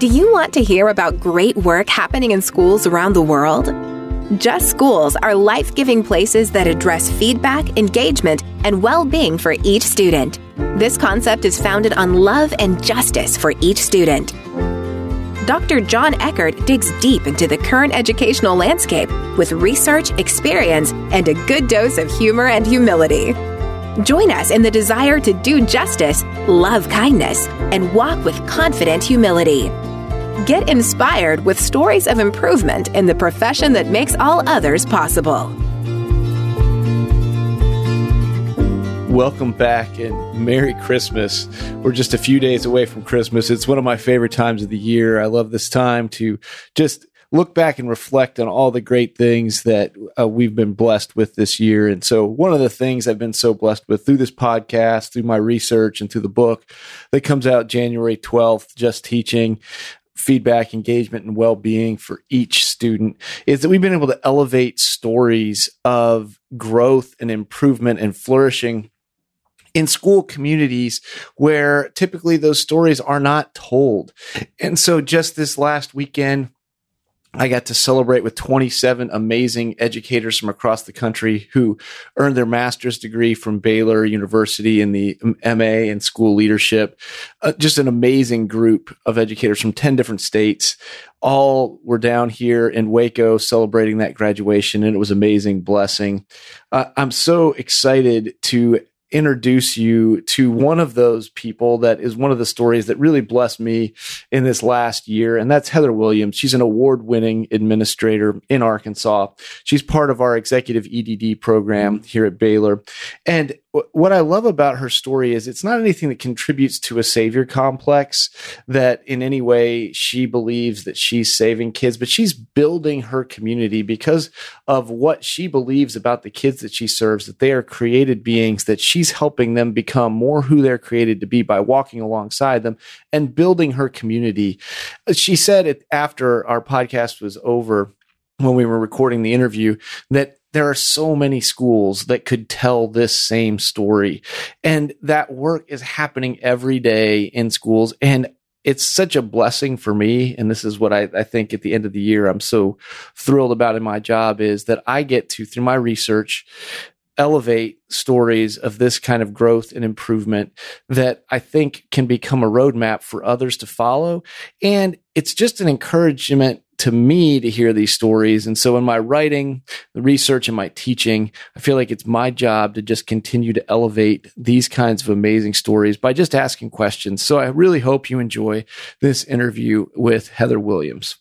Do you want to hear about great work happening in schools around the world? Just Schools are life giving places that address feedback, engagement, and well being for each student. This concept is founded on love and justice for each student. Dr. Jon Eckert digs deep into the current educational landscape with research, experience, and a good dose of humor and humility. Join us in the desire to do justice, love kindness, and walk with confident humility. Get inspired with stories of improvement in the profession that makes all others possible. Welcome back and Merry Christmas. We're just a few days away from Christmas. It's one of my favorite times of the year. I love this time to just look back and reflect on all the great things that uh, we've been blessed with this year. And so, one of the things I've been so blessed with through this podcast, through my research, and through the book that comes out January 12th, Just Teaching, feedback, engagement, and well being for each student is that we've been able to elevate stories of growth and improvement and flourishing in school communities where typically those stories are not told. And so just this last weekend, I got to celebrate with 27 amazing educators from across the country who earned their master's degree from Baylor University in the MA in school leadership. Uh, just an amazing group of educators from 10 different states. All were down here in Waco celebrating that graduation, and it was amazing blessing. Uh, I'm so excited to introduce you to one of those people that is one of the stories that really blessed me in this last year. And that's Heather Williams. She's an award winning administrator in Arkansas. She's part of our executive EDD program here at Baylor. And what I love about her story is it's not anything that contributes to a savior complex that in any way she believes that she's saving kids, but she's building her community because of what she believes about the kids that she serves, that they are created beings, that she's helping them become more who they're created to be by walking alongside them and building her community. She said it after our podcast was over when we were recording the interview that there are so many schools that could tell this same story. And that work is happening every day in schools. And it's such a blessing for me. And this is what I, I, think at the end of the year, I'm so thrilled about in my job is that I get to, through my research, elevate stories of this kind of growth and improvement that I think can become a roadmap for others to follow. And it's just an encouragement to me to hear these stories. And so in my writing, the research and my teaching, I feel like it's my job to just continue to elevate these kinds of amazing stories by just asking questions. So I really hope you enjoy this interview with Heather Williams.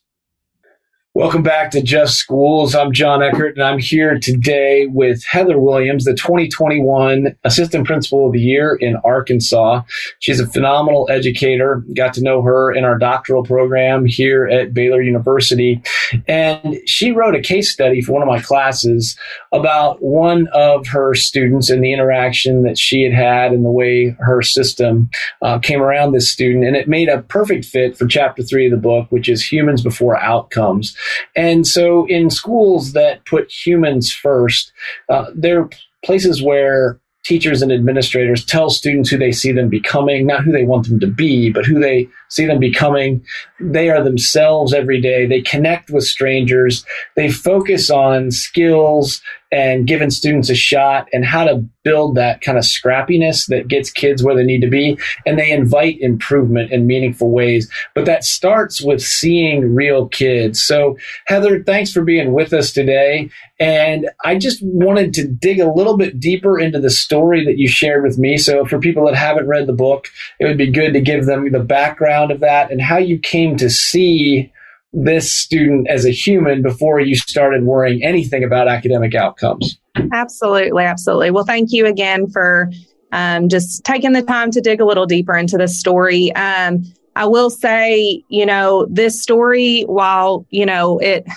Welcome back to Just Schools. I'm Jon Eckert, and I'm here today with Heather Williams, the 2021 Assistant Principal of the Year in Arkansas. She's a phenomenal educator. Got to know her in our doctoral program here at Baylor University. And she wrote a case study for one of my classes about one of her students and the interaction that she had had and the way her system uh, came around this student. And it made a perfect fit for chapter three of the book, which is humans before outcomes. And so in schools that put humans first, uh, there are places where teachers and administrators tell students who they see them becoming, not who they want them to be, but who they see them becoming. They are themselves every day. They connect with strangers. They focus on skills and giving students a shot and how to build that kind of scrappiness that gets kids where they need to be. And they invite improvement in meaningful ways. But that starts with seeing real kids. So, Heather, thanks for being with us today. And I just wanted to dig a little bit deeper into the story that you shared with me. So, for people that haven't read the book, it would be good to give them the background of that and how you came to see this student as a human before you started worrying anything about academic outcomes. Absolutely, absolutely. Well, thank you again for um, just taking the time to dig a little deeper into this story. Um, I will say, you know, this story, while you know it,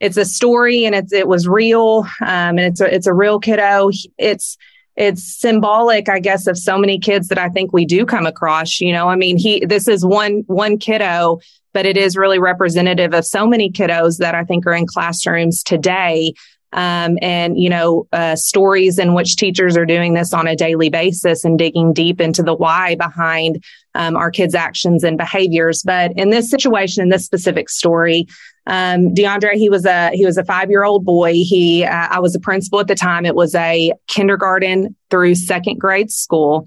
it's a story and it's it was real, um, and it's a it's a real kiddo. It's it's symbolic, I guess, of so many kids that I think we do come across. You know, I mean, he this is one one kiddo but it is really representative of so many kiddos that I think are in classrooms today um, and you know uh, stories in which teachers are doing this on a daily basis and digging deep into the why behind um, our kids' actions and behaviors. But in this situation, in this specific story, um, DeAndre, he was a he was a five year old boy. He uh, I was a principal at the time. It was a kindergarten through second grade school.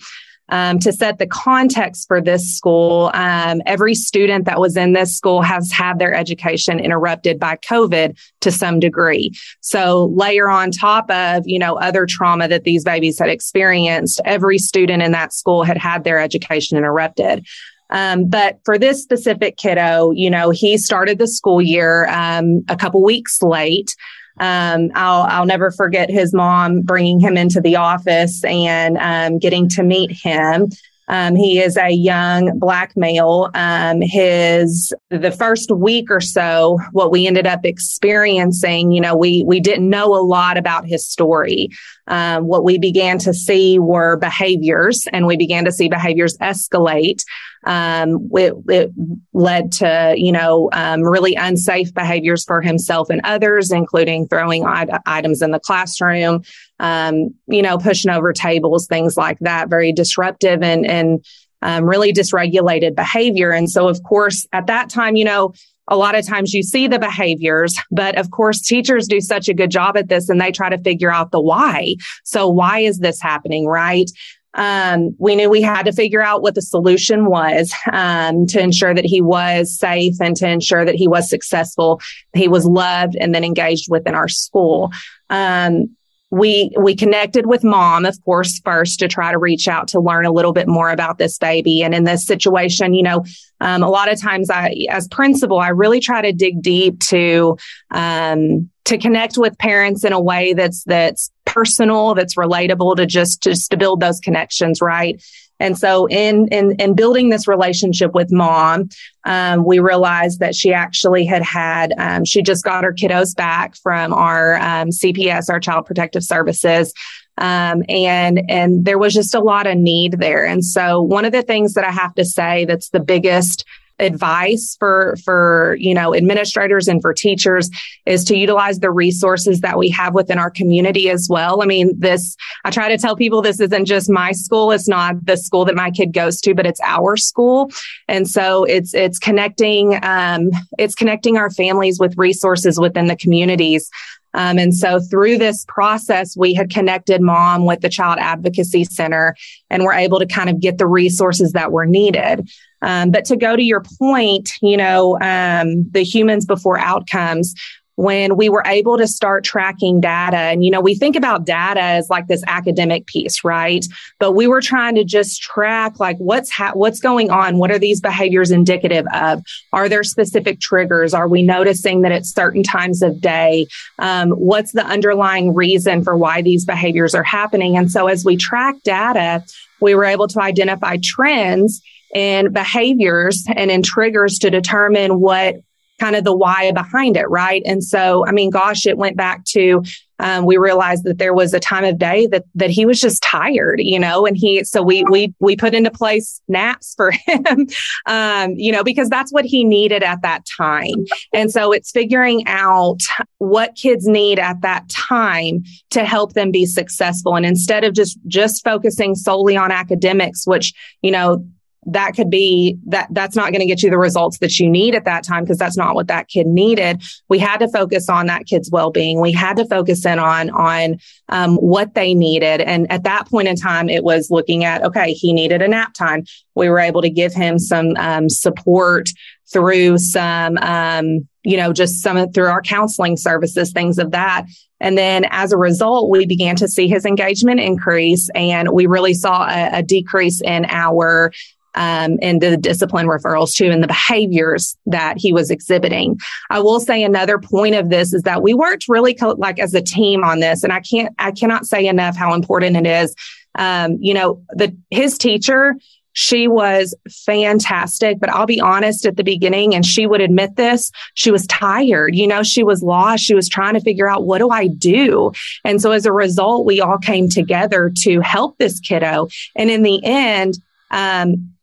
Um, to set the context for this school, um, every student that was in this school has had their education interrupted by COVID to some degree. So layer on top of, you know, other trauma that these babies had experienced, every student in that school had had their education interrupted. Um, but for this specific kiddo, you know, he started the school year um, a couple weeks late. Um, I'll I'll never forget his mom bringing him into the office and um, getting to meet him. Um, he is a young black male. Um, his the first week or so, what we ended up experiencing, you know, we we didn't know a lot about his story. Um, what we began to see were behaviors, and we began to see behaviors escalate um, it, it, led to, you know, um, really unsafe behaviors for himself and others, including throwing items in the classroom, um, you know, pushing over tables, things like that. Very disruptive and and um, really dysregulated behavior. And so, of course, at that time, you know, a lot of times you see the behaviors, but of course, teachers do such a good job at this and they try to figure out the why. So why is this happening? Right. Um, we knew we had to figure out what the solution was um, to ensure that he was safe and to ensure that he was successful, he was loved, and then engaged within our school. Um, we we connected with mom of course first to try to reach out to learn a little bit more about this baby. And in this situation you know um, a lot of times i as principal i really try to dig deep to um, to connect with parents in a way that's that's personal that's relatable to just just to build those connections right and so in, in, in building this relationship with mom, um, we realized that she actually had had, um, she just got her kiddos back from our um, CPS, our Child Protective Services. Um, and and there was just a lot of need there. And so one of the things that I have to say that's the biggest advice for for you know administrators and for teachers is to utilize the resources that we have within our community as well. I mean this i try to tell people this isn't just my school. It's not the school that my kid goes to but it's our school. And so it's it's connecting um, it's connecting our families with resources within the communities. Um, and so through this process, we had connected mom with the Child Advocacy Center and we're able to kind of get the resources that were needed. Um, but to go to your point, you know, um, the humans before outcomes, when we were able to start tracking data and you know we think about data as like this academic piece right? But we were trying to just track like what's ha- what's going on? What are these behaviors indicative of? Are there specific triggers? Are we noticing that at certain times of day um, what's the underlying reason for why these behaviors are happening? And so as we track data we were able to identify trends in behaviors and in triggers to determine what kind of the why behind it, right? And so, I mean, gosh, it went back to um, we realized that there was a time of day that that he was just tired, you know, and he so we we we put into place naps for him, um, you know, because that's what he needed at that time. And so it's figuring out what kids need at that time to help them be successful, and instead of just just focusing solely on academics, which you know that could be that that's not going to get you the results that you need at that time because that's not what that kid needed. We had to focus on that kid's well-being. We had to focus in on on um, what they needed. And at that point in time it was looking at okay he needed a nap time. We were able to give him some um, support through some um, you know just some through our counseling services things of that. And then as a result, we began to see his engagement increase and we really saw a, a decrease in our um, and the discipline referrals to and the behaviors that he was exhibiting. I will say another point of this is that we worked really co- like as a team on this. And I can't, I cannot say enough how important it is. Um, you know, the, his teacher, she was fantastic, but I'll be honest at the beginning, and she would admit this. She was tired. You know, she was lost. She was trying to figure out what do I do? And so as a result, we all came together to help this kiddo. And in the end, um,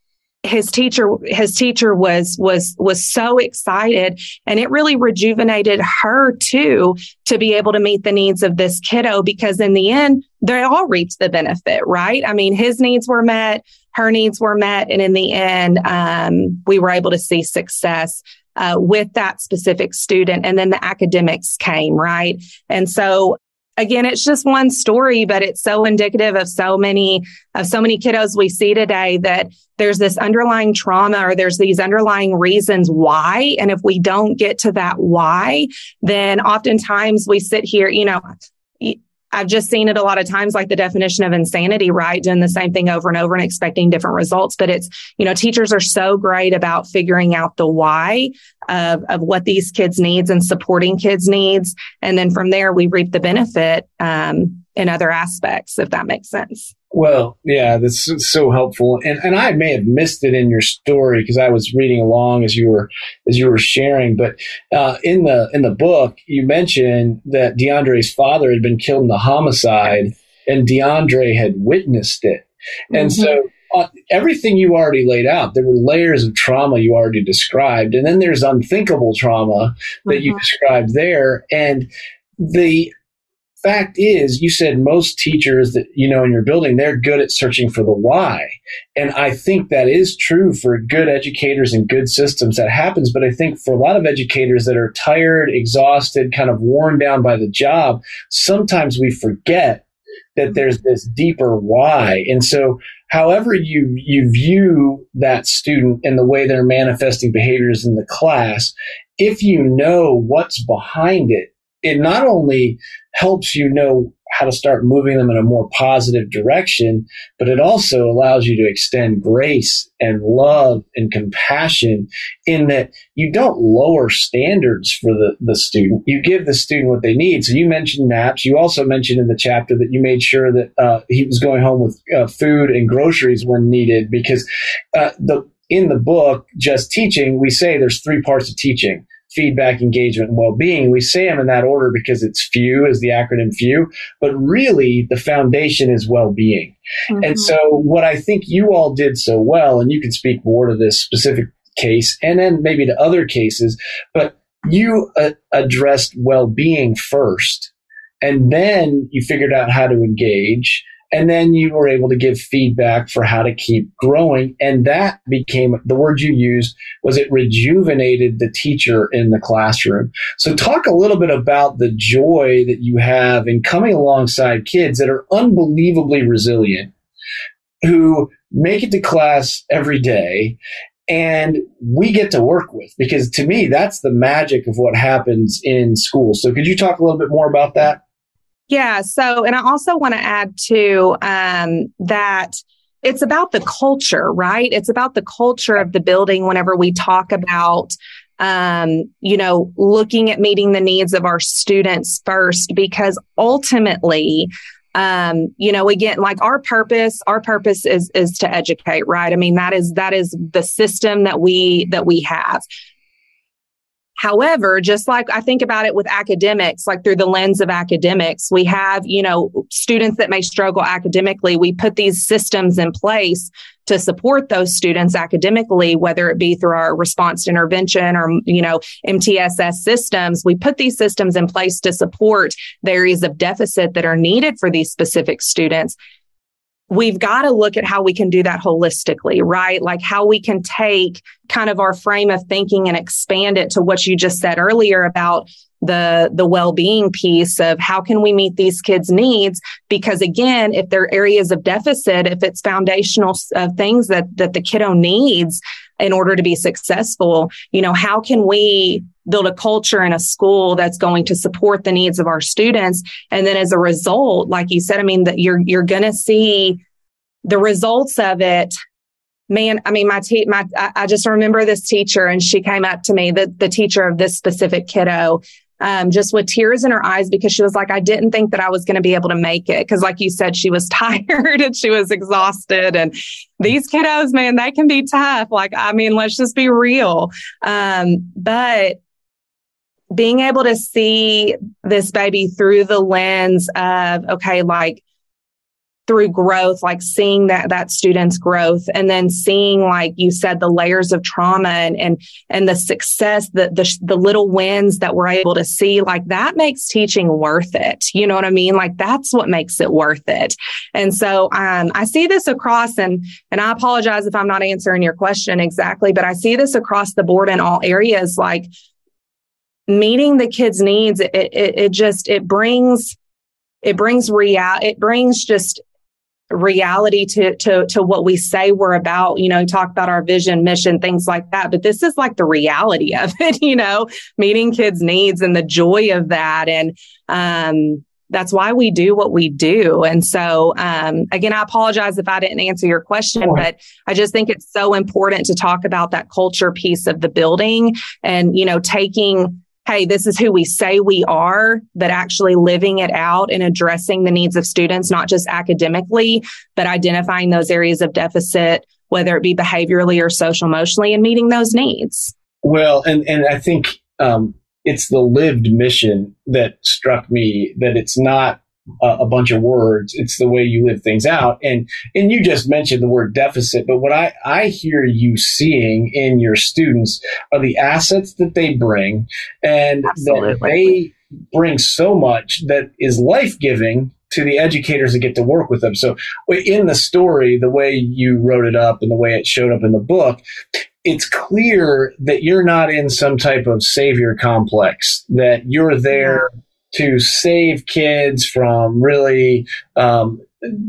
his teacher his teacher was was was so excited and it really rejuvenated her too to be able to meet the needs of this kiddo because in the end they all reaped the benefit right? I mean his needs were met her needs were met and in the end um, we were able to see success uh, with that specific student and then the academics came right? And so again, it's just one story, but it's so indicative of so many, of so many kiddos we see today that there's this underlying trauma or there's these underlying reasons why. And if we don't get to that why, then oftentimes we sit here, you know, I've just seen it a lot of times, like the definition of insanity, right? Doing the same thing over and over and expecting different results. But it's, you know, teachers are so great about figuring out the why of, of what these kids needs and supporting kids needs. And then from there, we reap the benefit, um, in other aspects, if that makes sense. Well, yeah, that's so helpful, and and I may have missed it in your story because I was reading along as you were as you were sharing. But uh, in the in the book, you mentioned that DeAndre's father had been killed in the homicide, and DeAndre had witnessed it, and mm-hmm. so. Uh, everything you already laid out, there were layers of trauma you already described, and then there's unthinkable trauma that mm-hmm. you described there, and the fact is, you said most teachers that you know in your building, they're good at searching for the why. And I think that is true for good educators and good systems. That happens. But I think for a lot of educators that are tired, exhausted, kind of worn down by the job, sometimes we forget that there's this deeper why. And so however you you view that student and the way they're manifesting behaviors in the class, if you know what's behind it, it not only helps you know how to start moving them in a more positive direction, but it also allows you to extend grace and love and compassion in that you don't lower standards for the, the student. You give the student what they need. So you mentioned naps. You also mentioned in the chapter that you made sure that uh, he was going home with uh, food and groceries when needed because uh, the in the book, just teaching, we say there's three parts of teaching feedback, engagement, and well-being. We say them in that order because it's few is the acronym few, but really the foundation is well-being. Mm-hmm. And so what I think you all did so well, and you can speak more to this specific case and then maybe to other cases, but you uh, addressed well-being first and then you figured out how to engage and then you were able to give feedback for how to keep growing. And that became the word you used was it rejuvenated the teacher in the classroom. So talk a little bit about the joy that you have in coming alongside kids that are unbelievably resilient, who make it to class every day and we get to work with because to me that's the magic of what happens in school so could you talk a little bit more about that yeah. So, and I also want to add to um, that it's about the culture, right? It's about the culture of the building whenever we talk about um, you know, looking at meeting the needs of our students first, because ultimately, um, you know, again, like our purpose, our purpose is is to educate, right? I mean, that is that is the system that we that we have. However, just like I think about it with academics, like through the lens of academics, we have, you know, students that may struggle academically. We put these systems in place to support those students academically, whether it be through our response to intervention or, you know, MTSS systems. We put these systems in place to support the areas of deficit that are needed for these specific students we've got to look at how we can do that holistically, right? Like how we can take kind of our frame of thinking and expand it to what you just said earlier about the the well-being piece of how can we meet these kids needs because again if there are areas of deficit if it's foundational uh, things that that the kiddo needs in order to be successful. You know how can we build a culture in a school that's going to support the needs of our students? And then as a result like you said i mean that you're you're going to see the results of it. Man, I mean, my te- my, I, I just remember this teacher and she came up to me, the, the teacher of this specific kiddo, um, just with tears in her eyes because she was like, I didn't think that I was going to be able to make it. Cause like you said, she was tired and she was exhausted. And these kiddos, man, they can be tough. Like, I mean, let's just be real. Um, but being able to see this baby through the lens of, okay, like, through growth, like seeing that that student's growth, and then seeing, like you said, the layers of trauma and and and the success, the the the little wins that we're able to see, like that makes teaching worth it. You know what I mean? Like that's what makes it worth it. And so um, I see this across, and and I apologize if I'm not answering your question exactly, but I see this across the board in all areas, like meeting the kids' needs. It it, it just it brings it brings real it brings just reality to to to what we say we're about you know talk about our vision mission things like that. But this is like the reality of it you know meeting kids needs and the joy of that. And um that's why we do what we do. And so, um, again, I apologize if I didn't answer your question, but I just think it's so important to talk about that culture piece of the building and, you know, taking hey, this is who we say we are, but actually living it out and addressing the needs of students, not just academically, but identifying those areas of deficit, whether it be behaviorally or social emotionally, and meeting those needs. Well, and, and I think um, it's the lived mission that struck me that it's not a, a bunch of words. It's the way you live things out. And and you just mentioned the word deficit, but what I, I hear you seeing in your students are the assets that they bring and Absolutely. that they bring so much that is life giving to the educators that get to work with them. So in the story, the way you wrote it up and the way it showed up in the book, it's clear that you're not in some type of savior complex, that you're there to save kids from really um,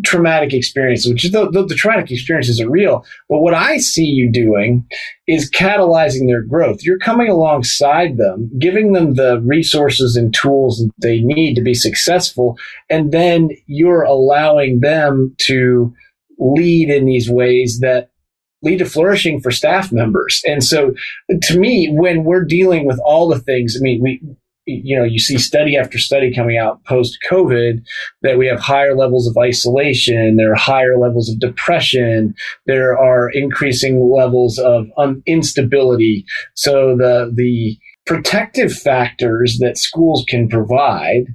traumatic experiences, which the, the, the, traumatic experiences are real. But what I see you doing is catalyzing their growth. You're coming alongside them, giving them the resources and tools they need to be successful. And then you're allowing them to lead in these ways that lead to flourishing for staff members. And so to me, when we're dealing with all the things, I mean, we, you know, you see study after study coming out post COVID that we have higher levels of isolation, there are higher levels of depression, there are increasing levels of un- instability. So the, the protective factors that schools can provide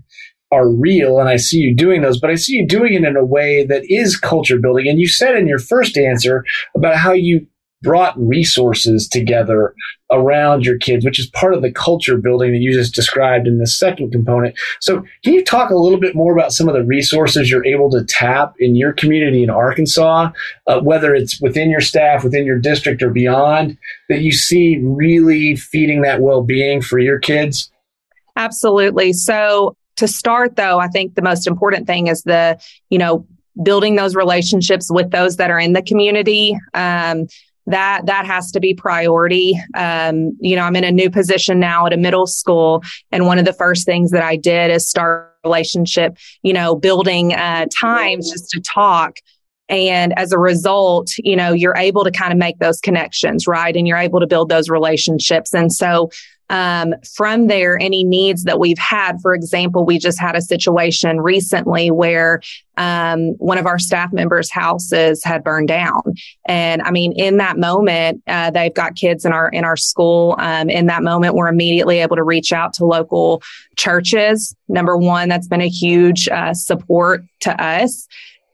are real and I see you doing those, but I see you doing it in a way that is culture building. And you said in your first answer about how you brought resources together around your kids, which is part of the culture building that you just described in the second component. So, can you talk a little bit more about some of the resources you're able to tap in your community in Arkansas, uh, whether it's within your staff, within your district, or beyond, that you see really feeding that well being for your kids? Absolutely. So, to start though, I think the most important thing is the, you know, building those relationships with those that are in the community. Um, that that has to be priority. Um, you know, I'm in a new position now at a middle school, and one of the first things that I did is start relationship. You know, building uh, times just to talk. And as a result, you know, you're able to kind of make those connections, right? And you're able to build those relationships. And so um, from there, any needs that we've had. For example, we just had a situation recently where um, one of our staff members' houses had burned down, and I mean, in that moment, uh, they've got kids in our in our school. Um, in that moment, we're immediately able to reach out to local churches. Number one, that's been a huge uh, support to us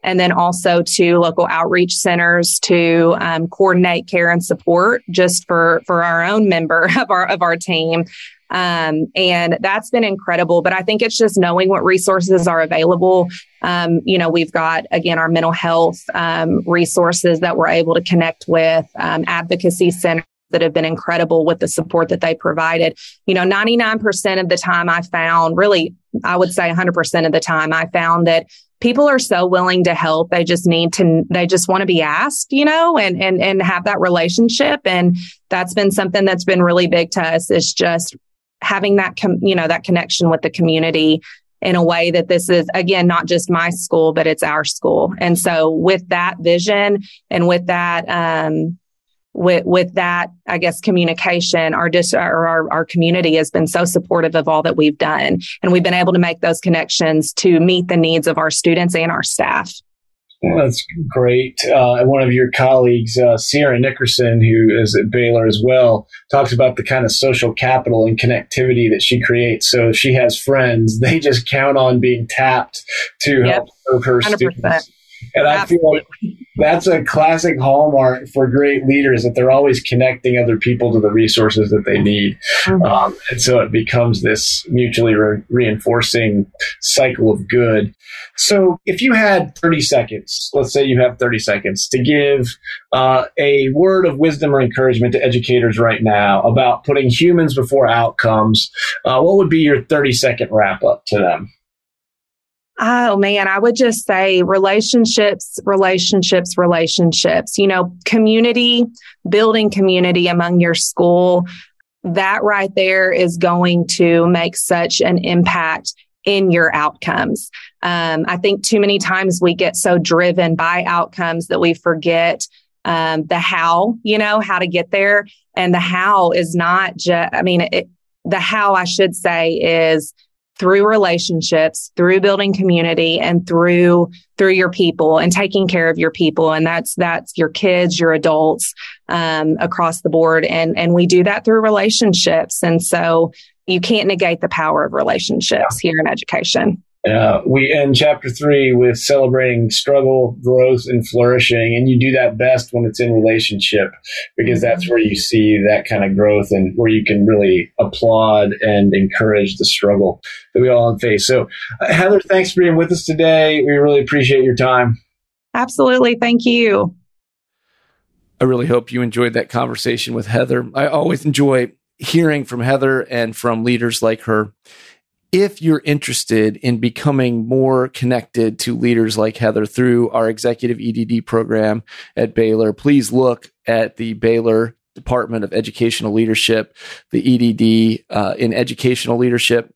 and then also to local outreach centers to um, coordinate care and support just for for our own member of our of our team um, and that's been incredible but i think it's just knowing what resources are available um, you know we've got again our mental health um, resources that we're able to connect with um, advocacy centers that have been incredible with the support that they provided. You know, 99% of the time I found, really, I would say 100% of the time, I found that people are so willing to help. They just need to, they just want to be asked, you know, and, and, and have that relationship. And that's been something that's been really big to us is just having that, com- you know, that connection with the community in a way that this is again not just my school but it's our school and so with that vision and with that um, with with that i guess communication our dis or our, our community has been so supportive of all that we've done and we've been able to make those connections to meet the needs of our students and our staff well, that's great. Uh, one of your colleagues, uh, Sierra Nickerson, who is at Baylor as well, talks about the kind of social capital and connectivity that she creates. So if she has friends, they just count on being tapped to yep. help serve her 100%. students. And I feel like that's a classic hallmark for great leaders that they're always connecting other people to the resources that they need. Mm-hmm. Um, and so it becomes this mutually re- reinforcing cycle of good. So if you had 30 seconds, let's say you have 30 seconds to give uh, a word of wisdom or encouragement to educators right now about putting humans before outcomes, uh, what would be your 30 second wrap up to them? Oh man, I would just say relationships, relationships, relationships. You know, community, building community among your school. That right there is going to make such an impact in your outcomes. Um, I think too many times we get so driven by outcomes that we forget um, the how, you know, how to get there. And the how is not just, I mean, it, the how I should say is through relationships, through building community and through, through your people and taking care of your people. And that's, that's your kids, your adults, um, across the board. And, and we do that through relationships. And so you can't negate the power of relationships here in education. Uh, we end chapter three with celebrating struggle, growth, and flourishing. And you do that best when it's in relationship because that's where you see that kind of growth and where you can really applaud and encourage the struggle that we all face. So, uh, Heather, thanks for being with us today. We really appreciate your time. Absolutely. Thank you. I really hope you enjoyed that conversation with Heather. I always enjoy hearing from Heather and from leaders like her if you're interested in becoming more connected to leaders like Heather through our executive EDD program at Baylor, please look at the Baylor Department of Educational Leadership, the EDD uh, in educational leadership,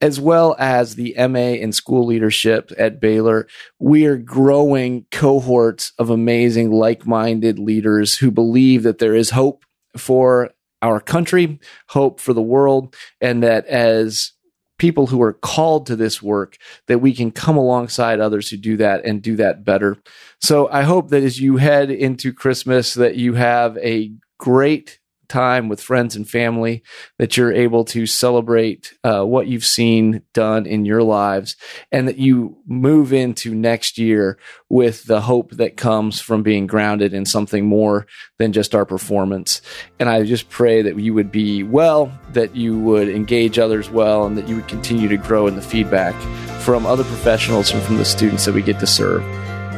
as well as the MA in school leadership at Baylor. We are growing cohorts of amazing, like minded leaders who believe that there is hope for our country, hope for the world, and that as people who are called to this work that we can come alongside others who do that and do that better. So I hope that as you head into Christmas that you have a great time with friends and family, that you're able to celebrate uh, what you've seen done in your lives, and that you move into next year with the hope that comes from being grounded in something more than just our performance. And I just pray that you would be well, that you would engage others well, and that you would continue to grow in the feedback from other professionals and from the students that we get to serve.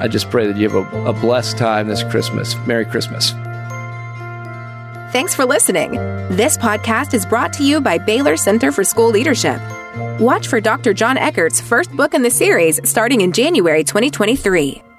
I just pray that you have a, a blessed time this Christmas. Merry Christmas. Thanks for listening. This podcast is brought to you by Baylor Center for School Leadership. Watch for Dr. Jon Eckert's first book in the series starting in January 2023.